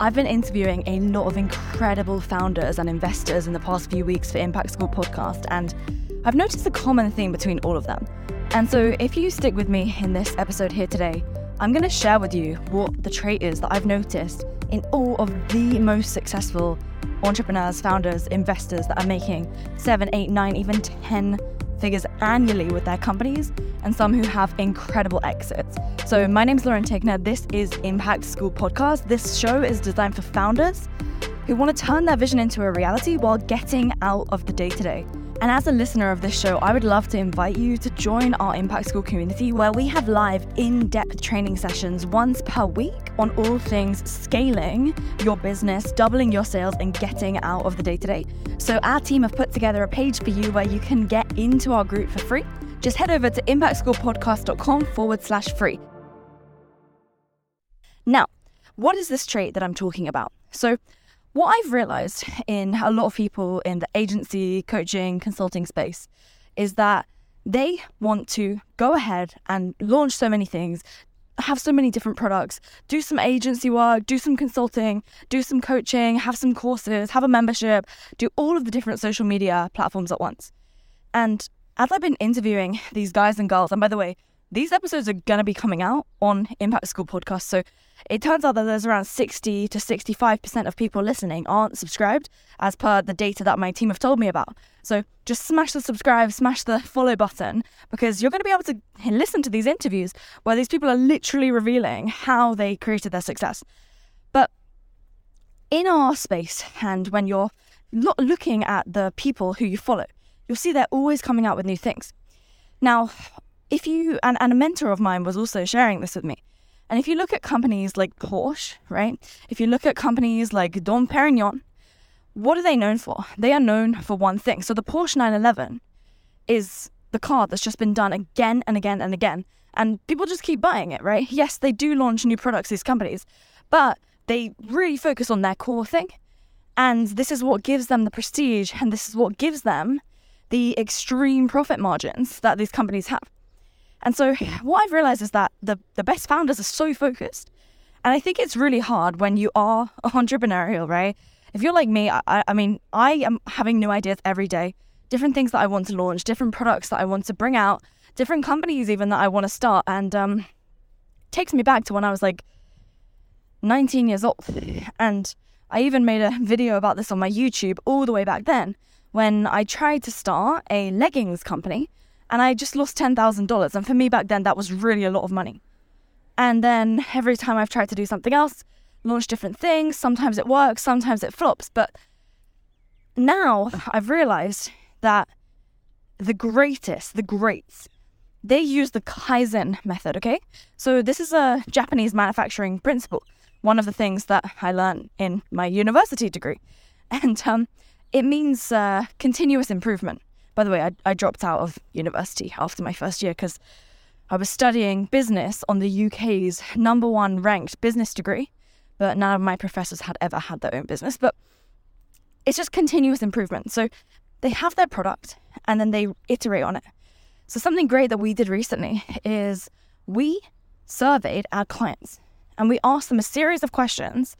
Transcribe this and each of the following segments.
I've been interviewing a lot of incredible founders and investors in the past few weeks for Impact School podcast, and I've noticed a common theme between all of them. And so, if you stick with me in this episode here today, I'm going to share with you what the trait is that I've noticed in all of the most successful entrepreneurs, founders, investors that are making seven, eight, nine, even 10 figures annually with their companies, and some who have incredible exits. So, my name is Lauren Tickner. This is Impact School Podcast. This show is designed for founders who want to turn their vision into a reality while getting out of the day to day. And as a listener of this show, I would love to invite you to join our Impact School community where we have live in depth training sessions once per week on all things scaling your business, doubling your sales, and getting out of the day to day. So, our team have put together a page for you where you can get into our group for free. Just head over to impactschoolpodcast.com forward slash free. Now, what is this trait that I'm talking about? So, what I've realized in a lot of people in the agency, coaching, consulting space is that they want to go ahead and launch so many things, have so many different products, do some agency work, do some consulting, do some coaching, have some courses, have a membership, do all of the different social media platforms at once. And as I've been interviewing these guys and girls, and by the way, these episodes are going to be coming out on Impact School Podcast. So it turns out that there's around 60 to 65% of people listening aren't subscribed, as per the data that my team have told me about. So just smash the subscribe, smash the follow button, because you're going to be able to listen to these interviews where these people are literally revealing how they created their success. But in our space, and when you're looking at the people who you follow, you'll see they're always coming out with new things. Now, if you, and, and a mentor of mine was also sharing this with me. And if you look at companies like Porsche, right? If you look at companies like Dom Perignon, what are they known for? They are known for one thing. So the Porsche 911 is the car that's just been done again and again and again. And people just keep buying it, right? Yes, they do launch new products, these companies, but they really focus on their core thing. And this is what gives them the prestige and this is what gives them the extreme profit margins that these companies have. And so what I've realized is that the, the best founders are so focused. And I think it's really hard when you are entrepreneurial, right? If you're like me, I, I mean, I am having new ideas every day, different things that I want to launch, different products that I want to bring out, different companies even that I want to start. And um, takes me back to when I was like 19 years old. And I even made a video about this on my YouTube all the way back then when I tried to start a leggings company and I just lost $10,000. And for me back then, that was really a lot of money. And then every time I've tried to do something else, launch different things, sometimes it works, sometimes it flops. But now I've realized that the greatest, the greats, they use the Kaizen method, okay? So this is a Japanese manufacturing principle, one of the things that I learned in my university degree. And um, it means uh, continuous improvement. By the way, I, I dropped out of university after my first year because I was studying business on the UK's number one ranked business degree, but none of my professors had ever had their own business. But it's just continuous improvement. So they have their product and then they iterate on it. So, something great that we did recently is we surveyed our clients and we asked them a series of questions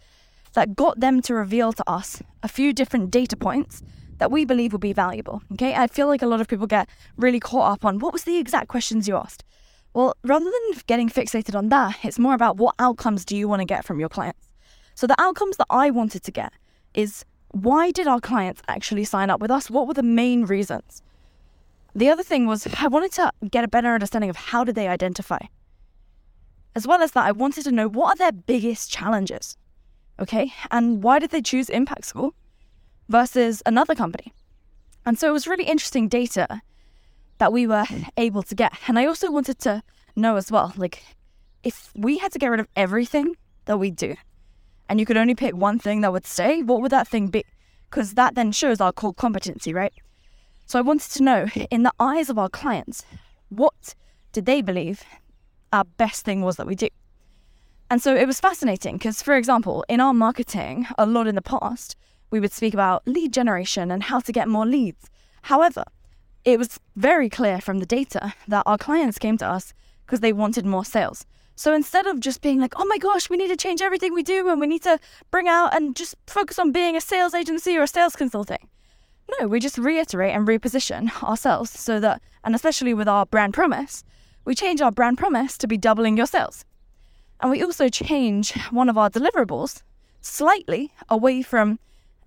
that got them to reveal to us a few different data points that we believe will be valuable. Okay, I feel like a lot of people get really caught up on what was the exact questions you asked. Well, rather than getting fixated on that, it's more about what outcomes do you want to get from your clients. So the outcomes that I wanted to get is why did our clients actually sign up with us? What were the main reasons? The other thing was I wanted to get a better understanding of how did they identify. As well as that, I wanted to know what are their biggest challenges. Okay, and why did they choose Impact School? Versus another company. And so it was really interesting data that we were able to get. And I also wanted to know as well, like, if we had to get rid of everything that we do, and you could only pick one thing that would stay, what would that thing be? Because that then shows our core competency, right? So I wanted to know, in the eyes of our clients, what did they believe our best thing was that we do? And so it was fascinating because, for example, in our marketing, a lot in the past, we would speak about lead generation and how to get more leads. However, it was very clear from the data that our clients came to us because they wanted more sales. So instead of just being like, oh my gosh, we need to change everything we do and we need to bring out and just focus on being a sales agency or a sales consulting. No, we just reiterate and reposition ourselves so that, and especially with our brand promise, we change our brand promise to be doubling your sales. And we also change one of our deliverables slightly away from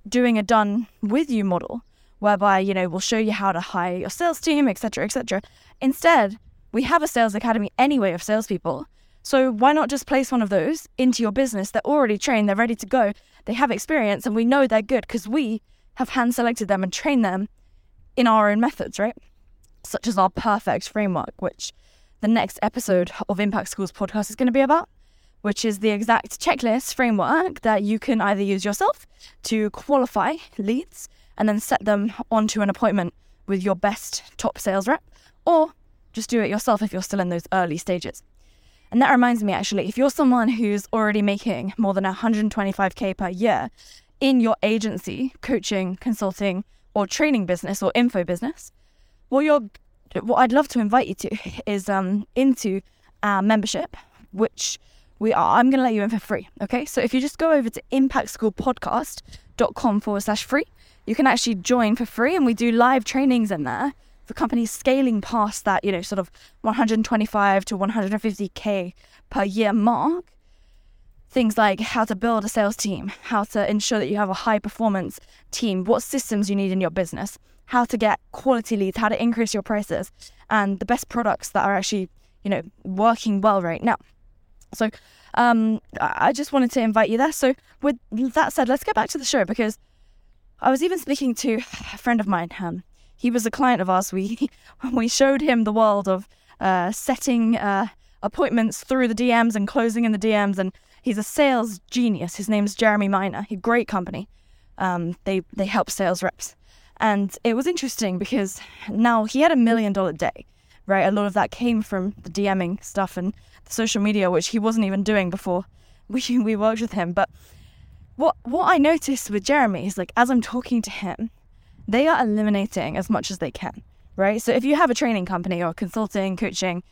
doing a done with you model, whereby, you know, we'll show you how to hire your sales team, etc., etc. Instead, we have a sales academy anyway of salespeople. So why not just place one of those into your business? They're already trained, they're ready to go, they have experience, and we know they're good because we have hand selected them and trained them in our own methods, right? Such as our perfect framework, which the next episode of Impact Schools podcast is going to be about, which is the exact checklist framework that you can either use yourself to qualify leads and then set them onto an appointment with your best top sales rep, or just do it yourself if you're still in those early stages. And that reminds me actually, if you're someone who's already making more than 125k per year in your agency, coaching, consulting, or training business or info business, what you're what I'd love to invite you to is um, into our membership, which we are. I'm going to let you in for free. Okay. So if you just go over to impactschoolpodcast.com forward slash free, you can actually join for free. And we do live trainings in there for companies scaling past that, you know, sort of 125 to 150K per year mark things like how to build a sales team, how to ensure that you have a high performance team, what systems you need in your business, how to get quality leads, how to increase your prices, and the best products that are actually, you know, working well right now. So, um, I just wanted to invite you there. So, with that said, let's get back to the show because I was even speaking to a friend of mine. Um, he was a client of ours. We we showed him the world of uh, setting uh, appointments through the DMs and closing in the DMs and He's a sales genius. His name's Jeremy Miner. A great company. Um, they they help sales reps, and it was interesting because now he had a million dollar day, right? A lot of that came from the DMing stuff and social media, which he wasn't even doing before we we worked with him. But what what I noticed with Jeremy is like as I'm talking to him, they are eliminating as much as they can, right? So if you have a training company or consulting, coaching,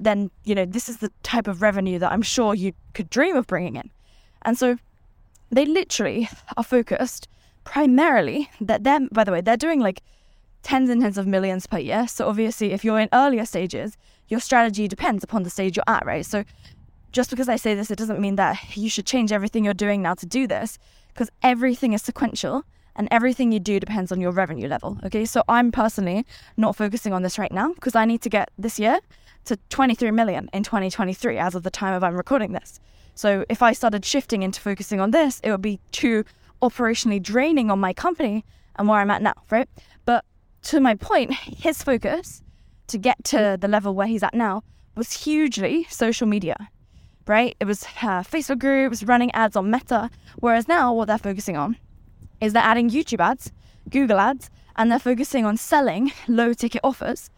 then you know this is the type of revenue that I'm sure you could dream of bringing in. And so they literally are focused primarily that them by the way they're doing like tens and tens of millions per year. So obviously if you're in earlier stages, your strategy depends upon the stage you're at, right? So just because I say this, it doesn't mean that you should change everything you're doing now to do this, because everything is sequential and everything you do depends on your revenue level. Okay, so I'm personally not focusing on this right now because I need to get this year to 23 million in 2023 as of the time of I'm recording this. So if I started shifting into focusing on this, it would be too operationally draining on my company and where I'm at now, right? But to my point, his focus to get to the level where he's at now was hugely social media, right? It was uh, Facebook groups, running ads on Meta. Whereas now, what they're focusing on is they're adding YouTube ads, Google ads, and they're focusing on selling low ticket offers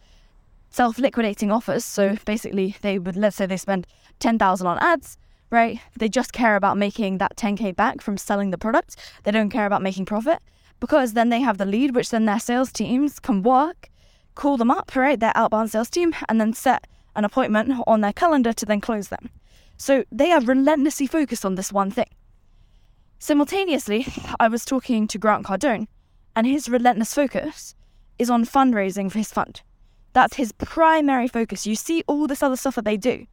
self liquidating offers. So basically, they would, let's say they spend 10,000 on ads, right? They just care about making that 10K back from selling the product. They don't care about making profit because then they have the lead, which then their sales teams can work, call them up, right? Their outbound sales team, and then set an appointment on their calendar to then close them. So they are relentlessly focused on this one thing. Simultaneously, I was talking to Grant Cardone, and his relentless focus is on fundraising for his fund. That's his primary focus. You see all this other stuff that they do.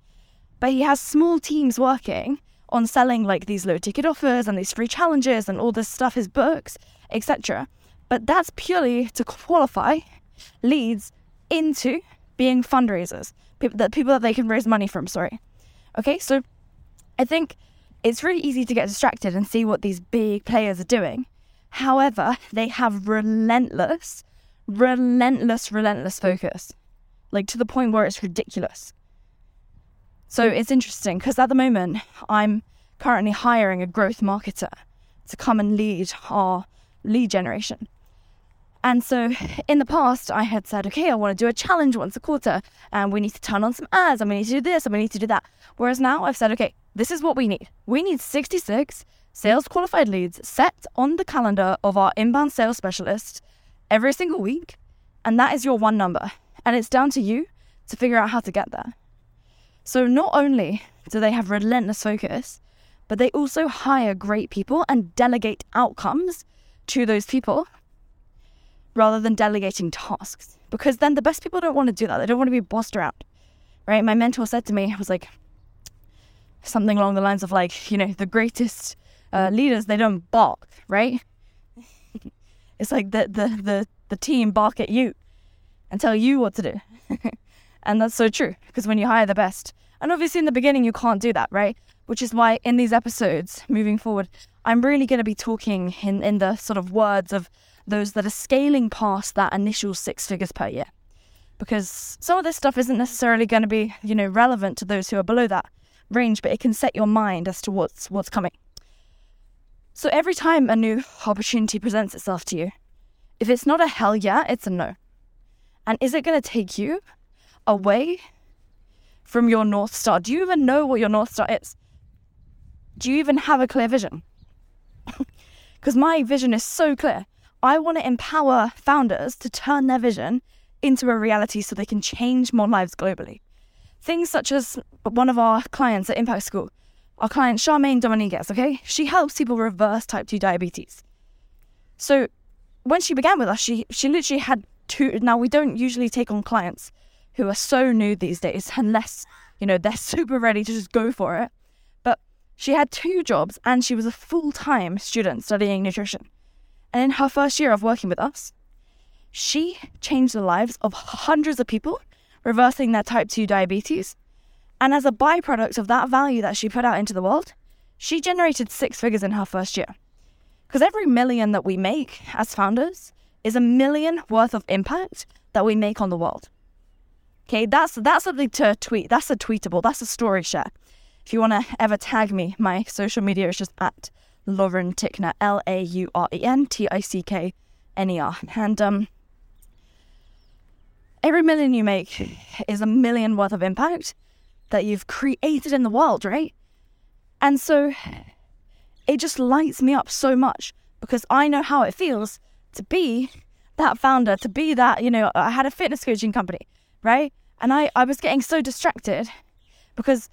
But he has small teams working on selling like these low ticket offers and these free challenges and all this stuff, his books, etc. But that's purely to qualify leads into being fundraisers, people that people that they can raise money from, sorry. Okay, so I think it's really easy to get distracted and see what these big players are doing. However, they have relentless relentless, relentless focus, like to the point where it's ridiculous. So it's interesting because at the moment, I'm currently hiring a growth marketer to come and lead our lead generation. And so in the past, I had said, okay, I want to do a challenge once a quarter, and we need to turn on some ads, and we need to do this, and we need to do that. Whereas now I've said, okay, this is what we need. We need 66 sales qualified leads set on the calendar of our inbound sales specialist every single week. And that is your one number. And it's down to you to figure out how to get there. So not only do they have relentless focus, but they also hire great people and delegate outcomes to those people rather than delegating tasks. Because then the best people don't want to do that. They don't want to be bossed around. Right? My mentor said to me, I was like, something along the lines of like, you know, the greatest uh, leaders, they don't bark, right? it's like the, the, the, the team bark at you and tell you what to do. and that's so true because when you hire the best, and obviously in the beginning you can't do that, right? Which is why in these episodes moving forward, I'm really going to be talking in, in the sort of words of those that are scaling past that initial six figures per year. Because some of this stuff isn't necessarily going to be, you know, relevant to those who are below that range, but it can set your mind as to what's what's coming. So every time a new opportunity presents itself to you, if it's not a hell yeah, it's a no. And is it going to take you away from your North Star? Do you even know what your North Star is? Do you even have a clear vision? Because my vision is so clear. I want to empower founders to turn their vision into a reality so they can change more lives globally. Things such as one of our clients at Impact School, our client Charmaine Dominguez, okay? She helps people reverse type 2 diabetes. So when she began with us, she she literally had two now we don't usually take on clients who are so new these days unless, you know, they're super ready to just go for it. But she had two jobs and she was a full-time student studying nutrition. And in her first year of working with us, she changed the lives of hundreds of people reversing their type 2 diabetes. And as a byproduct of that value that she put out into the world, she generated six figures in her first year. Because every million that we make as founders is a million worth of impact that we make on the world. Okay, that's that's something to tweet. That's a tweetable. That's a story share. If you want to ever tag me, my social media is just at Lauren Tickner, L A U R E N T I C K N E R. And um, every million you make is a million worth of impact that you've created in the world, right? And so it just lights me up so much because I know how it feels to be that founder, to be that, you know, I had a fitness coaching company, right? And I, I was getting so distracted because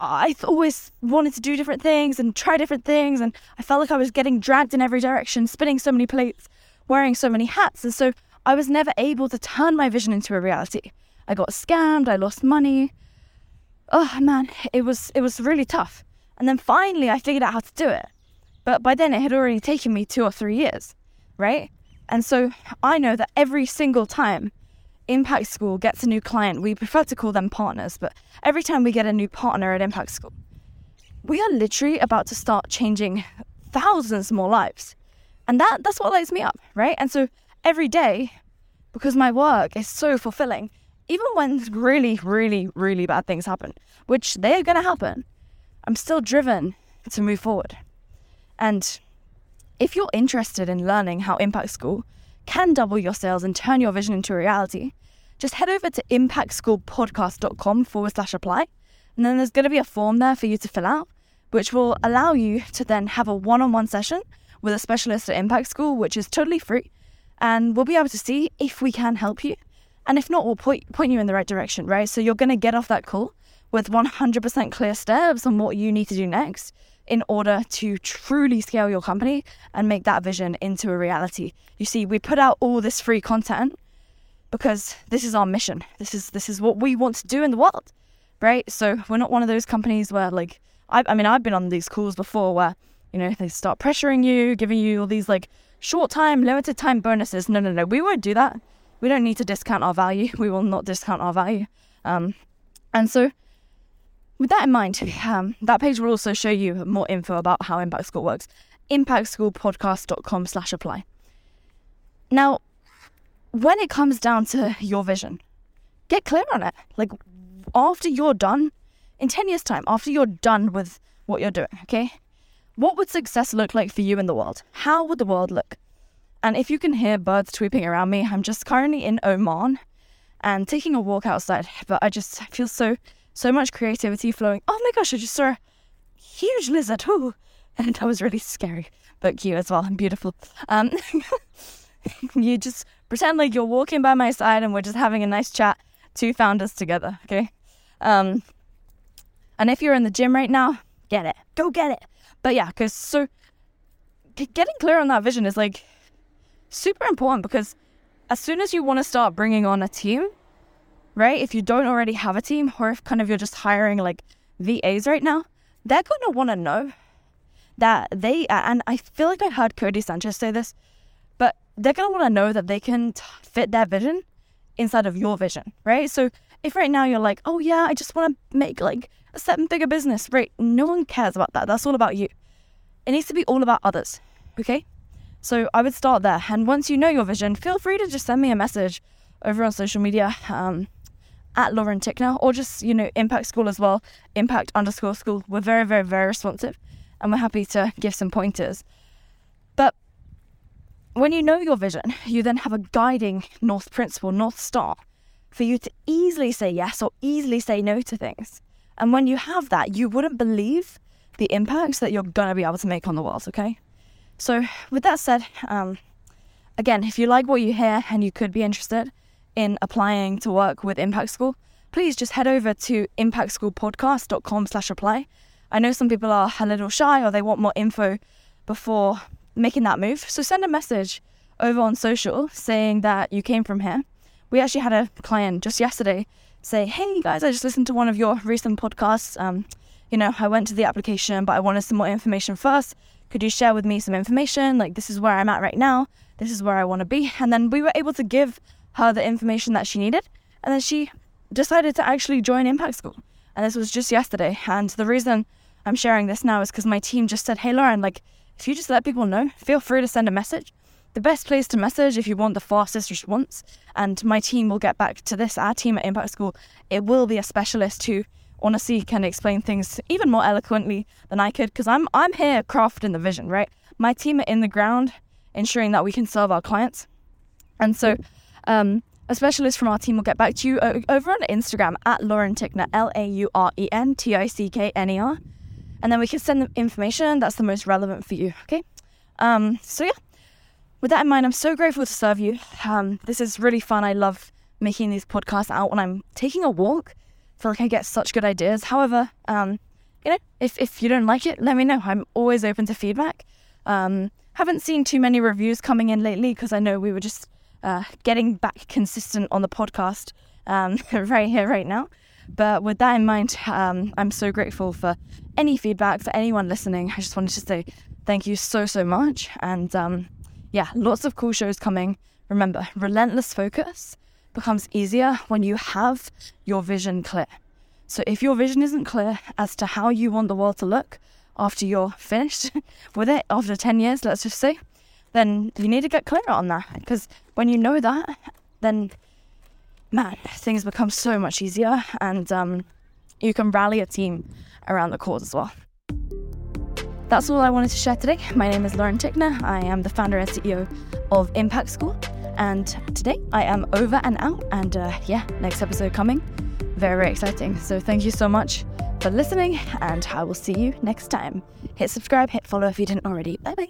I always wanted to do different things and try different things. And I felt like I was getting dragged in every direction, spinning so many plates, wearing so many hats. And so I was never able to turn my vision into a reality. I got scammed, I lost money. Oh man, it was it was really tough. And then finally I figured out how to do it. But by then it had already taken me 2 or 3 years, right? And so I know that every single time Impact School gets a new client, we prefer to call them partners, but every time we get a new partner at Impact School, we are literally about to start changing thousands more lives. And that that's what lights me up, right? And so every day because my work is so fulfilling. Even when really, really, really bad things happen, which they are going to happen, I'm still driven to move forward. And if you're interested in learning how Impact School can double your sales and turn your vision into reality, just head over to impactschoolpodcast.com forward slash apply. And then there's going to be a form there for you to fill out, which will allow you to then have a one on one session with a specialist at Impact School, which is totally free and we'll be able to see if we can help you. And if not, we'll point, point you in the right direction, right? So you're going to get off that call with 100% clear steps on what you need to do next in order to truly scale your company and make that vision into a reality. You see, we put out all this free content because this is our mission. This is this is what we want to do in the world, right? So we're not one of those companies where like I, I mean I've been on these calls before where you know they start pressuring you, giving you all these like short time, limited time bonuses. No, no, no. We won't do that. We don't need to discount our value. We will not discount our value. Um, and so, with that in mind, um, that page will also show you more info about how Impact School works. ImpactSchoolPodcast.com slash apply. Now, when it comes down to your vision, get clear on it. Like, after you're done, in 10 years' time, after you're done with what you're doing, okay? What would success look like for you in the world? How would the world look? And if you can hear birds tweeping around me, I'm just currently in Oman and taking a walk outside, but I just feel so so much creativity flowing. Oh my gosh, I just saw a huge lizard. Ooh. And that was really scary, but cute as well and beautiful. Um, you just pretend like you're walking by my side and we're just having a nice chat, two founders together, okay? Um, And if you're in the gym right now, get it. Go get it. But yeah, because so getting clear on that vision is like super important because as soon as you want to start bringing on a team, right? If you don't already have a team, or if kind of you're just hiring like VAs right now, they're going to want to know that they, and I feel like I heard Codie Sanchez say this, but they're going to want to know that they can t- fit their vision inside of your vision, right? So if right now you're like, oh yeah, I just want to make like a seven figure business, right? No one cares about that. That's all about you. It needs to be all about others, okay? So I would start there. And once you know your vision, feel free to just send me a message over on social media um, at Lauren Tickner or just, you know, Impact School as well, impact underscore school. We're very, very, very responsive and we're happy to give some pointers. But when you know your vision, you then have a guiding North Principle, North Star for you to easily say yes or easily say no to things. And when you have that, you wouldn't believe the impacts that you're going to be able to make on the world, okay? So, with that said, um, again, if you like what you hear and you could be interested in applying to work with Impact School, please just head over to impactschoolpodcast.com slash apply. I know some people are a little shy or they want more info before making that move. So send a message over on social saying that you came from here. We actually had a client just yesterday say, Hey guys, I just listened to one of your recent podcasts. Um, you know, I went to the application, but I wanted some more information first could you share with me some information? Like, this is where I'm at right now. This is where I want to be. And then we were able to give her the information that she needed. And then she decided to actually join Impact School. And this was just yesterday. And the reason I'm sharing this now is because my team just said, hey, Lauren, like, if you just let people know, feel free to send a message. The best place to message if you want the fastest response, and my team will get back to this, our team at Impact School, it will be a specialist who honestly can explain things even more eloquently than I could because I'm I'm here crafting the vision, right? My team are in the ground ensuring that we can serve our clients. And so um, a specialist from our team will get back to you over on Instagram at Lauren Tickner, L A U R E N T I C K N E R. And then we can send them information that's the most relevant for you, okay? Um, so, yeah, with that in mind, I'm so grateful to serve you. Um, this is really fun. I love making these podcasts out when I'm taking a walk feel like I get such good ideas. However, um, you know, if, if you don't like it, let me know. I'm always open to feedback. Um, haven't seen too many reviews coming in lately because I know we were just uh, getting back consistent on the podcast um, right here, right now. But with that in mind, um, I'm so grateful for any feedback, for anyone listening. I just wanted to say thank you so, so much. And um, yeah, lots of cool shows coming. Remember, relentless focus becomes easier when you have your vision clear. So if your vision isn't clear as to how you want the world to look after you're finished with it, after 10 years, let's just say, then you need to get clear on that. Because when you know that, then man, things become so much easier and um, you can rally a team around the cause as well. That's all I wanted to share today. My name is Lauren Tickner. I am the founder and CEO of Impact School. And today I am over and out. And uh, yeah, next episode coming. Very, very exciting. So thank you so much for listening, and I will see you next time. Hit subscribe, hit follow if you didn't already. Bye bye.